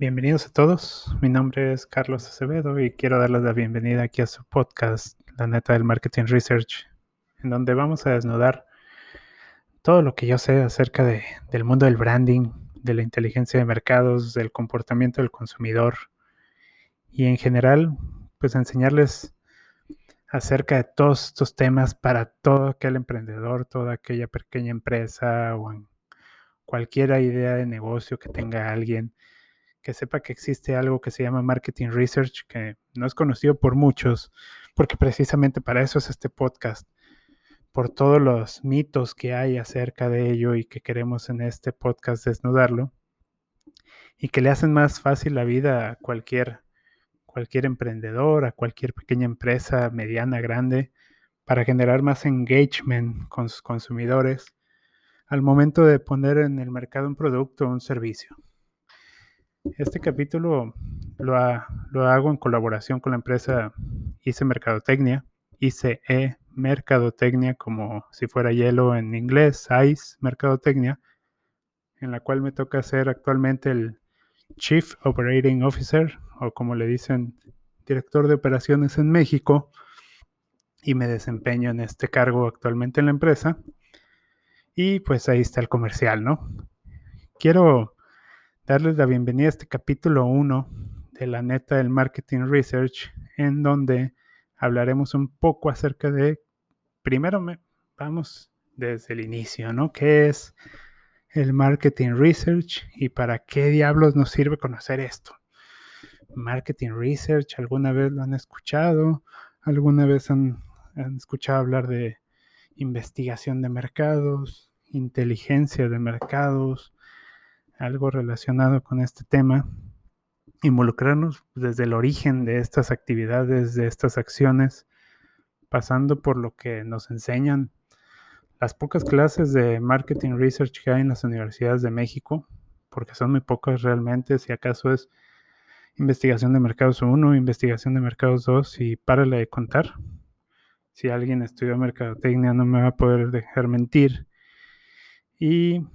Bienvenidos a todos. Mi nombre es Carlos Acevedo y quiero darles la bienvenida aquí a su podcast, La Neta del Marketing Research, en donde vamos a desnudar todo lo que yo sé acerca de, del mundo del branding, de la inteligencia de mercados, del comportamiento del consumidor y en general, pues enseñarles acerca de todos estos temas para todo aquel emprendedor, toda aquella pequeña empresa o en cualquier idea de negocio que tenga alguien que sepa que existe algo que se llama marketing research, que no es conocido por muchos, porque precisamente para eso es este podcast, por todos los mitos que hay acerca de ello y que queremos en este podcast desnudarlo, y que le hacen más fácil la vida a cualquier cualquier emprendedor, a cualquier pequeña empresa, mediana, grande, para generar más engagement con sus consumidores al momento de poner en el mercado un producto o un servicio. Este capítulo lo, hago en colaboración con la empresa ICE Mercadotecnia, ICE Mercadotecnia, como si fuera hielo en inglés, ICE Mercadotecnia, en la cual me toca ser actualmente el Chief Operating Officer o como le dicen, director de operaciones en México y me desempeño en este cargo actualmente en la empresa. Y pues ahí está el comercial, ¿no? Quiero darles la bienvenida a este capítulo 1 de la neta del Marketing Research, en donde hablaremos un poco acerca de, primero me, vamos desde el inicio, ¿no? ¿Qué es el Marketing Research y para qué diablos nos sirve conocer esto? marketing research, alguna vez lo han escuchado, alguna vez han, escuchado hablar de investigación de mercados, inteligencia de mercados, algo relacionado con este tema, involucrarnos desde el origen de estas actividades, de estas acciones, pasando por lo que nos enseñan las pocas clases de marketing research que hay en las universidades de México, porque son muy pocas realmente, si acaso es investigación de mercados 1, investigación de mercados 2 y párale de contar. Si alguien estudió mercadotecnia no me va a poder dejar mentir. Y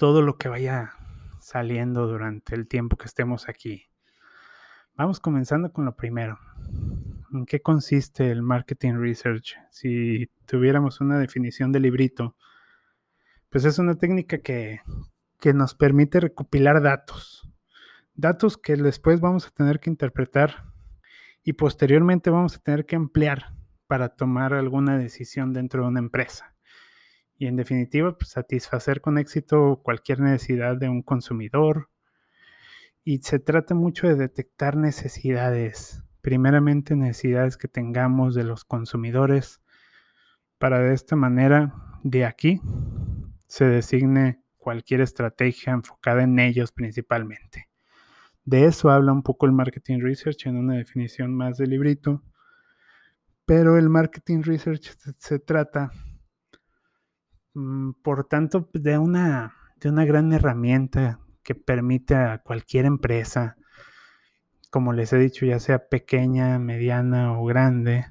todo lo que vaya saliendo durante el tiempo que estemos aquí. Vamos comenzando con lo primero. ¿En qué consiste el marketing research? Si tuviéramos una definición de librito, pues es una técnica que, que nos permite recopilar datos datos que después vamos a tener que interpretar y posteriormente vamos a tener que emplear para tomar alguna decisión dentro de una empresa. Y en definitiva, pues, satisfacer con éxito cualquier necesidad de un consumidor. Y se trata mucho de detectar necesidades, primeramente necesidades que tengamos de los consumidores, para de esta manera, de aquí, se designe cualquier estrategia enfocada en ellos principalmente. De eso habla un poco el marketing research en una definición más del librito. Pero el marketing research se, trata, por tanto, de una, de una gran herramienta que permite a cualquier empresa, como les he dicho, ya sea pequeña, mediana o grande,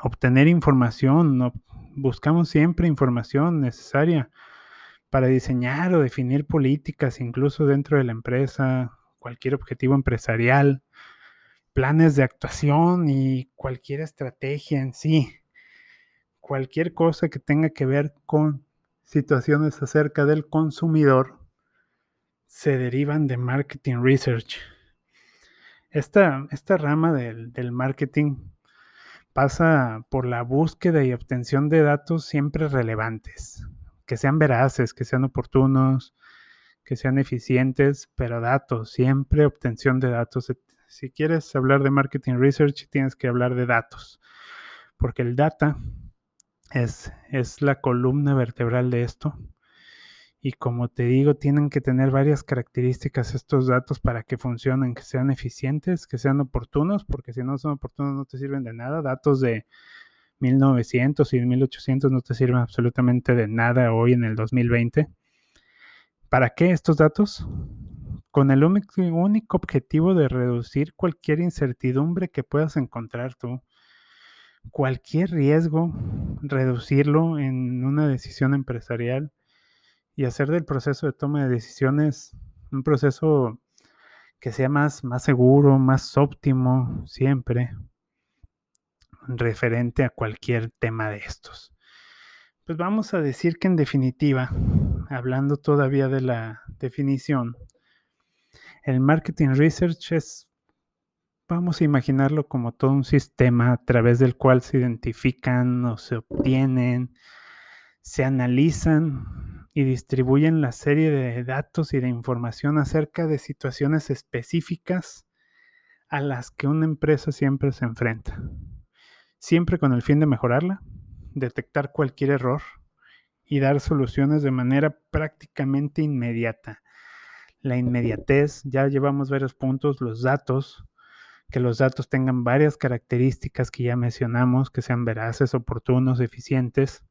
obtener información. Buscamos siempre información necesaria para diseñar o definir políticas, incluso dentro de la empresa, cualquier objetivo empresarial, planes de actuación y cualquier estrategia en sí. Cualquier cosa que tenga que ver con situaciones acerca del consumidor se derivan de marketing research. Esta, esta rama del, del marketing pasa por la búsqueda y obtención de datos siempre relevantes, que sean veraces, que sean oportunos, que sean eficientes, pero datos, siempre obtención de datos. Si quieres hablar de marketing research, tienes que hablar de datos, porque el data es, es la columna vertebral de esto. Y como te digo, tienen que tener varias características estos datos para que funcionen, que sean eficientes, que sean oportunos, porque si no son oportunos no te sirven de nada. Datos de 1900 y 1800 no te sirven absolutamente de nada hoy en el 2020. ¿Para qué estos datos? Con el único objetivo de reducir cualquier incertidumbre que puedas encontrar tú, cualquier riesgo, reducirlo en una decisión empresarial y hacer del proceso de toma de decisiones un proceso que sea más, más seguro, más óptimo siempre referente a cualquier tema de estos. Pues vamos a decir que en definitiva, hablando todavía de la definición, el marketing research es, vamos a imaginarlo como todo un sistema a través del cual se identifican o se obtienen, se analizan y distribuyen la serie de datos y de información acerca de situaciones específicas a las que una empresa siempre se enfrenta, siempre con el fin de mejorarla, detectar cualquier error y dar soluciones de manera prácticamente inmediata. La inmediatez, ya llevamos varios puntos, los datos, que los datos tengan varias características que ya mencionamos, que sean veraces, oportunos, eficientes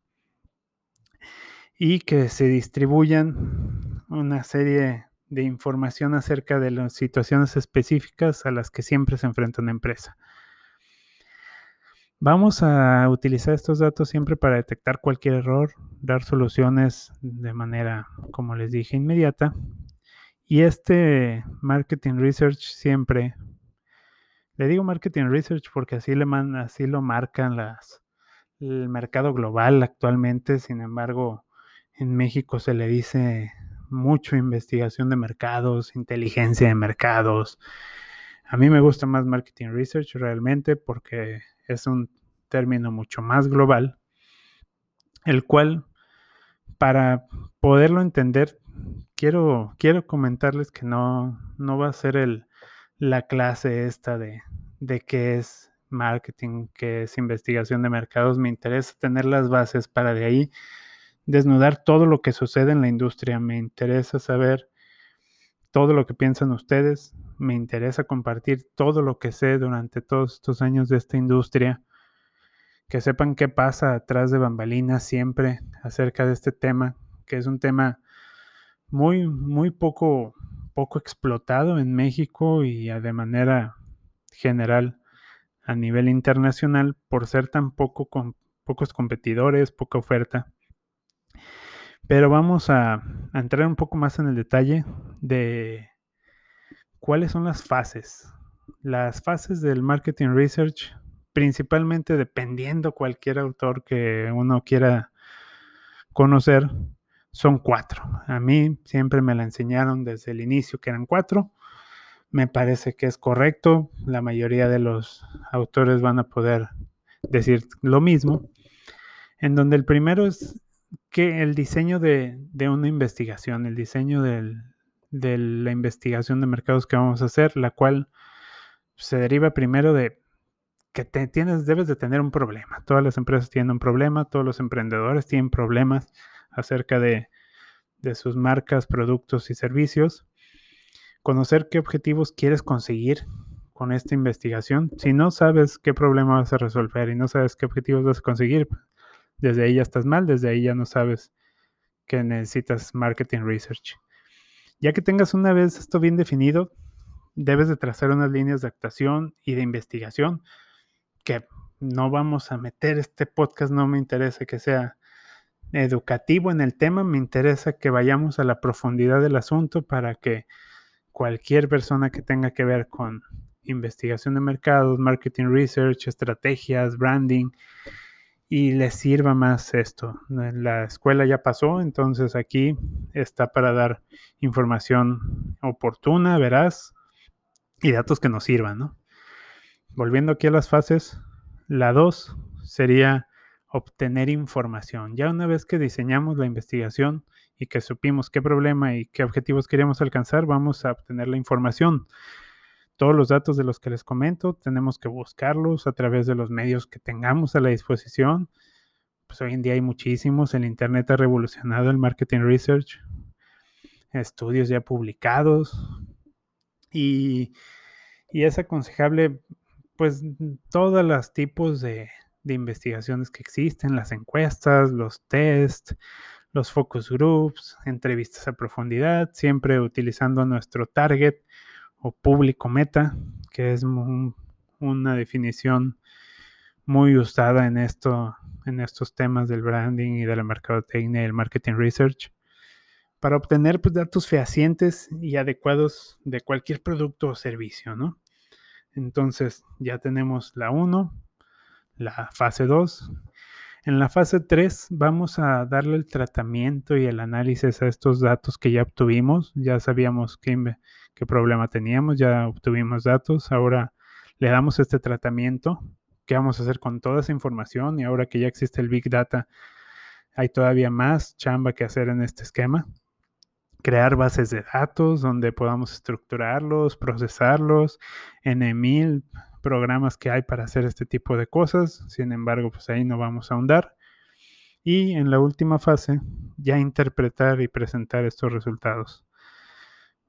y que se distribuyan una serie de información acerca de las situaciones específicas a las que siempre se enfrenta una empresa. Vamos a utilizar estos datos siempre para detectar cualquier error, dar soluciones de manera, como les dije, inmediata. Y este marketing research siempre, le digo marketing research porque así, le man, así lo marcan las, el mercado global actualmente. Sin embargo, en México se le dice mucho investigación de mercados, inteligencia de mercados. A mí me gusta más marketing research realmente porque es un término mucho más global, el cual para poderlo entender, quiero, quiero comentarles que no, no va a ser el, la clase esta de, de qué es marketing, qué es investigación de mercados. Me interesa tener las bases para de ahí desnudar todo lo que sucede en la industria. Me interesa saber todo lo que piensan ustedes. Me interesa compartir todo lo que sé durante todos estos años de esta industria. Que sepan qué pasa atrás de bambalinas siempre acerca de este tema, que es un tema muy, muy poco, poco explotado en México y de manera general a nivel internacional por ser tan poco con pocos competidores, poca oferta. Pero vamos a, entrar un poco más en el detalle de cuáles son las fases. Las fases del marketing research, principalmente dependiendo cualquier autor que uno quiera conocer, son cuatro. A mí siempre me la enseñaron desde el inicio que eran cuatro. Me parece que es correcto. La mayoría de los autores van a poder decir lo mismo. En donde el primero es que el diseño de, una investigación, el diseño de la investigación de mercados que vamos a hacer, la cual se deriva primero de que tienes, debes de tener un problema. Todas las empresas tienen un problema, todos los emprendedores tienen problemas acerca de, de sus marcas, productos y servicios. Conocer qué objetivos quieres conseguir con esta investigación. Si no sabes qué problema vas a resolver y no sabes qué objetivos vas a conseguir, desde ahí ya estás mal, desde ahí ya no sabes que necesitas marketing research. Ya que tengas una vez esto bien definido, debes de trazar unas líneas de actuación y de investigación que no vamos a meter este podcast, no me interesa que sea educativo en el tema, me interesa que vayamos a la profundidad del asunto para que cualquier persona que tenga que ver con investigación de mercados, marketing research, estrategias, branding, y les sirva más esto. La escuela ya pasó, entonces aquí está para dar información oportuna, veraz y datos que nos sirvan, ¿no? Volviendo aquí a las fases, la 2 sería obtener información. Ya una vez que diseñamos la investigación y que supimos qué problema y qué objetivos queríamos alcanzar, vamos a obtener la información todos los datos de los que les comento, tenemos que buscarlos a través de los medios que tengamos a la disposición. Pues hoy en día hay muchísimos, el Internet ha revolucionado el marketing research, estudios ya publicados y, es aconsejable pues todos los tipos de, de investigaciones que existen, las encuestas, los test, los focus groups, entrevistas a profundidad, siempre utilizando nuestro target o público meta, que es una definición muy usada en, esto, en estos temas del branding y de la mercadotecnia y el marketing research. para obtener pues, datos fehacientes y adecuados de cualquier producto o servicio, ¿no? Entonces ya tenemos la 1, la fase 2. En la fase 3 vamos a darle el tratamiento y el análisis a estos datos que ya obtuvimos. Ya sabíamos qué, qué problema teníamos, ya obtuvimos datos. Ahora le damos este tratamiento. ¿Qué vamos a hacer con toda esa información? Y ahora que ya existe el Big Data, hay todavía más chamba que hacer en este esquema. Crear bases de datos donde podamos estructurarlos, procesarlos, en mil programas que hay para hacer este tipo de cosas. Sin embargo, pues ahí no vamos a ahondar. Y en la última fase, ya interpretar y presentar estos resultados.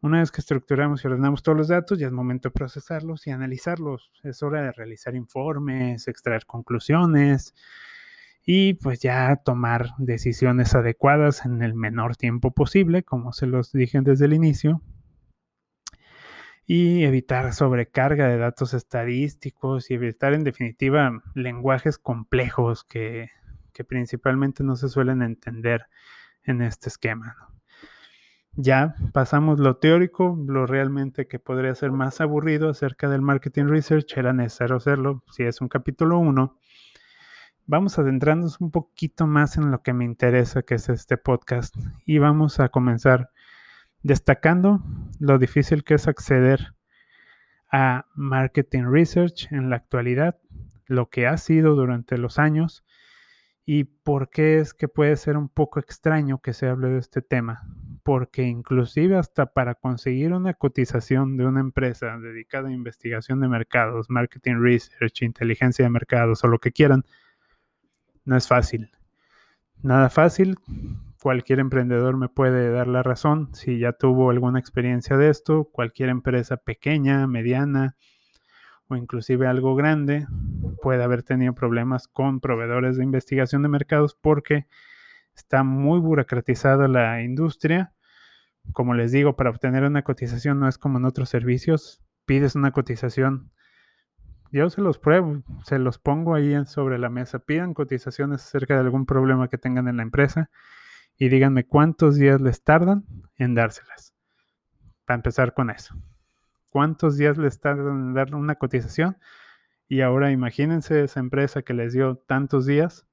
Una vez que estructuramos y ordenamos todos los datos, ya es momento de procesarlos y analizarlos. Es hora de realizar informes, extraer conclusiones y pues ya tomar decisiones adecuadas en el menor tiempo posible, como se los dije desde el inicio, y evitar sobrecarga de datos estadísticos y evitar en definitiva lenguajes complejos que, principalmente no se suelen entender en este esquema. Ya pasamos lo teórico, lo realmente que podría ser más aburrido acerca del marketing research, era necesario hacerlo, si es un capítulo 1. Vamos adentrarnos un poquito más en lo que me interesa, que es este podcast, y vamos a comenzar destacando lo difícil que es acceder a marketing research en la actualidad, lo que ha sido durante los años y por qué es que puede ser un poco extraño que se hable de este tema, porque inclusive hasta para conseguir una cotización de una empresa dedicada a investigación de mercados, marketing research, inteligencia de mercados o lo que quieran, no es fácil. Nada fácil, cualquier emprendedor me puede dar la razón si ya tuvo alguna experiencia de esto, cualquier empresa pequeña, mediana o inclusive algo grande puede haber tenido problemas con proveedores de investigación de mercados porque está muy burocratizada la industria. Como les digo, para obtener una cotización no es como en otros servicios, pides una cotización yo se los pruebo, se los pongo ahí sobre la mesa. Pidan cotizaciones acerca de algún problema que tengan en la empresa y díganme cuántos días les tardan en dárselas. Para empezar con eso. ¿Cuántos días les tardan en dar una cotización? Y ahora imagínense esa empresa que les dio tantos días.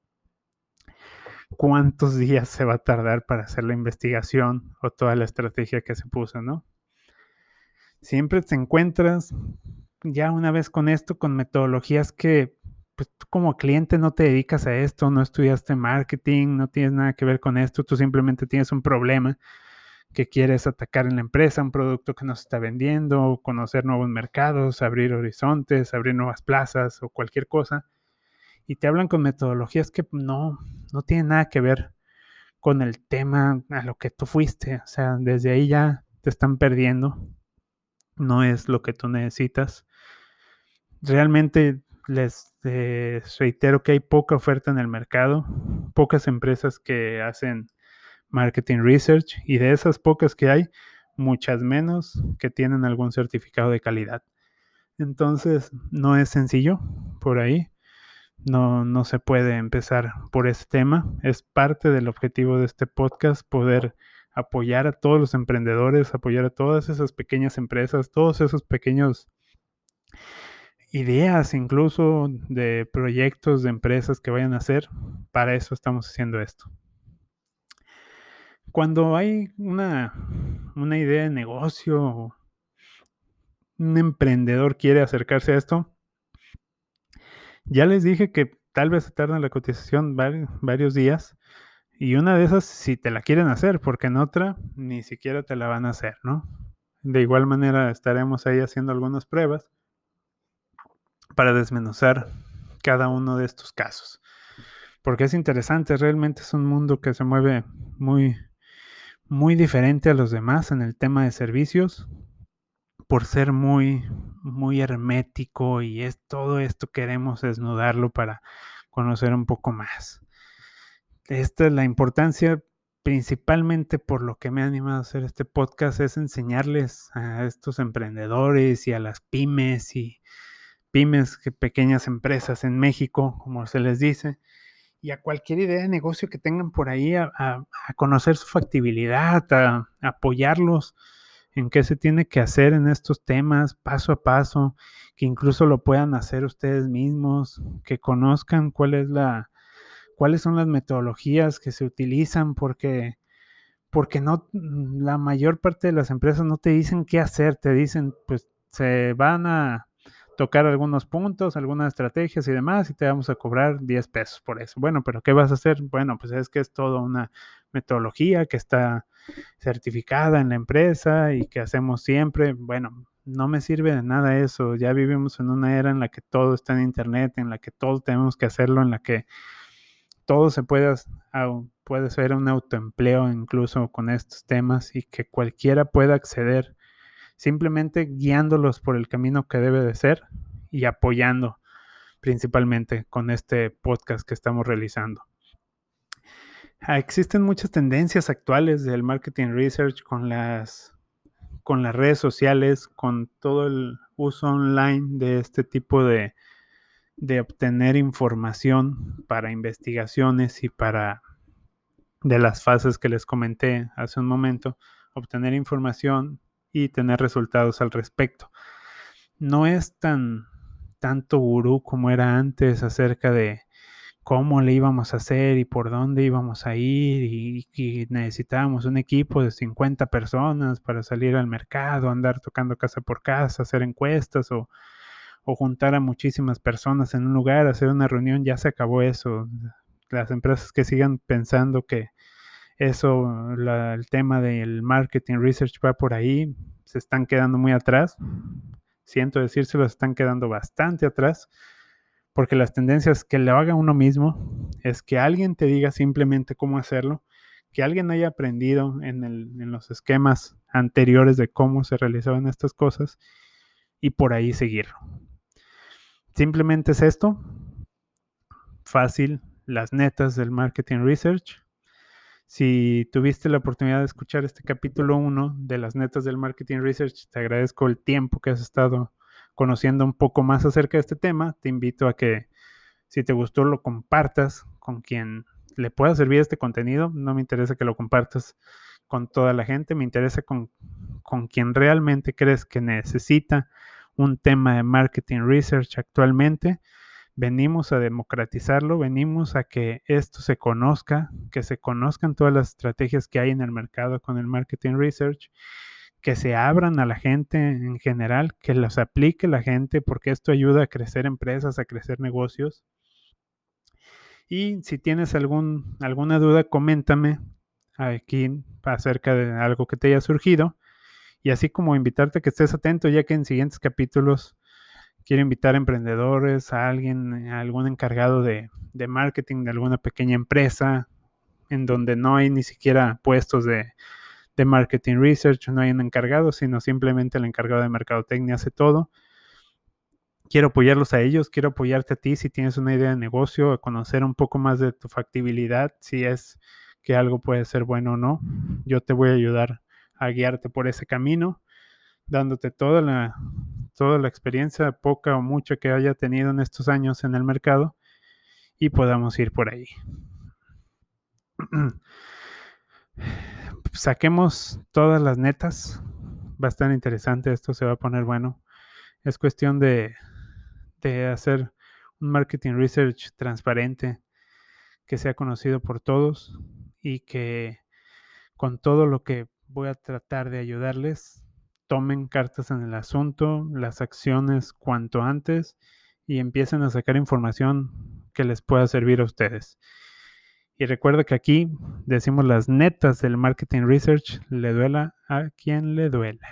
¿Cuántos días se va a tardar para hacer la investigación o toda la estrategia que se puso, no? Siempre te encuentras ya una vez con esto, con metodologías que pues tú como cliente no te dedicas a esto, no estudiaste marketing, no tienes nada que ver con esto, tú simplemente tienes un problema que quieres atacar en la empresa, un producto que no se está vendiendo, conocer nuevos mercados, abrir horizontes, abrir nuevas plazas o cualquier cosa. Y te hablan con metodologías que no, no tienen nada que ver con el tema a lo que tú fuiste. O sea, desde ahí ya te están perdiendo. No es lo que tú necesitas. Realmente les eh, reitero que hay poca oferta en el mercado, pocas empresas que hacen marketing research y de esas pocas que hay, muchas menos que tienen algún certificado de calidad. Entonces, no es sencillo por ahí. No, no se puede empezar por ese tema. Es parte del objetivo de este podcast poder apoyar a todos los emprendedores, apoyar a todas esas pequeñas empresas, todos esos pequeños ideas incluso de proyectos de empresas que vayan a hacer. Para eso estamos haciendo esto. Cuando hay una, una idea de negocio, un emprendedor quiere acercarse a esto, ya les dije que tal vez se tarda la cotización varios días y una de esas si te la quieren hacer, porque en otra ni siquiera te la van a hacer, ¿no? De igual manera estaremos ahí haciendo algunas pruebas para desmenuzar cada uno de estos casos. Porque es interesante, realmente es un mundo que se mueve muy, muy diferente a los demás en el tema de servicios, por ser muy, muy hermético y es todo esto queremos desnudarlo para conocer un poco más. Esta es la importancia principalmente por lo que me ha animado a hacer este podcast es enseñarles a estos emprendedores y a las pymes y pymes, pequeñas empresas en México, como se les dice, y a cualquier idea de negocio que tengan por ahí, a, conocer su factibilidad, a, apoyarlos en qué se tiene que hacer en estos temas paso a paso, que incluso lo puedan hacer ustedes mismos, que conozcan cuál es la, cuáles son las metodologías que se utilizan, porque, porque no, la mayor parte de las empresas no te dicen qué hacer, te dicen, pues se van a tocar algunos puntos, algunas estrategias y demás, y te vamos a cobrar 10 pesos por eso. Bueno, pero ¿qué vas a hacer? Bueno, pues es que es toda una metodología que está certificada en la empresa y que hacemos siempre. Bueno, no me sirve de nada eso. Ya vivimos en una era en la que todo está en Internet, en la que todo tenemos que hacerlo, en la que todo se puede, puede ser un autoempleo incluso con estos temas y que cualquiera pueda acceder simplemente guiándolos por el camino que debe de ser y apoyando principalmente con este podcast que estamos realizando. Ah, existen muchas tendencias actuales del marketing research con las, con las redes sociales, con todo el uso online de este tipo de, de obtener información para investigaciones y para de las fases que les comenté hace un momento, obtener información y tener resultados al respecto. No es tan tanto gurú como era antes acerca de cómo le íbamos a hacer y por dónde íbamos a ir y, necesitábamos un equipo de 50 personas para salir al mercado, andar tocando casa por casa, hacer encuestas o, o juntar a muchísimas personas en un lugar, hacer una reunión, ya se acabó eso. Las empresas que sigan pensando que eso, el tema del marketing research va por ahí, se están quedando muy atrás. Siento decírselo, se están quedando bastante atrás, porque las tendencias que le haga uno mismo es que alguien te diga simplemente cómo hacerlo, que alguien haya aprendido en, en los esquemas anteriores de cómo se realizaban estas cosas y por ahí seguirlo. Simplemente es esto, fácil, las netas del marketing research si tuviste la oportunidad de escuchar este capítulo 1 de las netas del Marketing Research, te agradezco el tiempo que has estado conociendo un poco más acerca de este tema. Te invito a que si te gustó lo compartas con quien le pueda servir este contenido. No me interesa que lo compartas con toda la gente, me interesa con, con quien realmente crees que necesita un tema de marketing research actualmente venimos a democratizarlo, venimos a que esto se conozca, que se conozcan todas las estrategias que hay en el mercado con el marketing research, que se abran a la gente en general, que los aplique la gente, porque esto ayuda a crecer empresas, a crecer negocios. Y si tienes algún, alguna duda, coméntame aquí acerca de algo que te haya surgido. Y así como invitarte a que estés atento, ya que en siguientes capítulos quiero invitar a emprendedores, a alguien, a algún encargado de, marketing de alguna pequeña empresa, en donde no hay ni siquiera puestos de, marketing research, no hay un encargado, sino simplemente el encargado de mercadotecnia hace todo. Quiero apoyarlos a ellos, quiero apoyarte a ti si tienes una idea de negocio, a conocer un poco más de tu factibilidad, si es que algo puede ser bueno o no. Yo te voy a ayudar a guiarte por ese camino, dándote toda la toda la experiencia, poca o mucha que haya tenido en estos años en el mercado y podamos ir por ahí. Saquemos todas las netas. Va a estar interesante, esto se va a poner bueno. Es cuestión de, de hacer un marketing research transparente, que sea conocido por todos y que con todo lo que voy a tratar de ayudarles tomen cartas en el asunto, las acciones cuanto antes y empiecen a sacar información que les pueda servir a ustedes. Y recuerda que aquí decimos las netas del marketing research, le duela a quien le duela.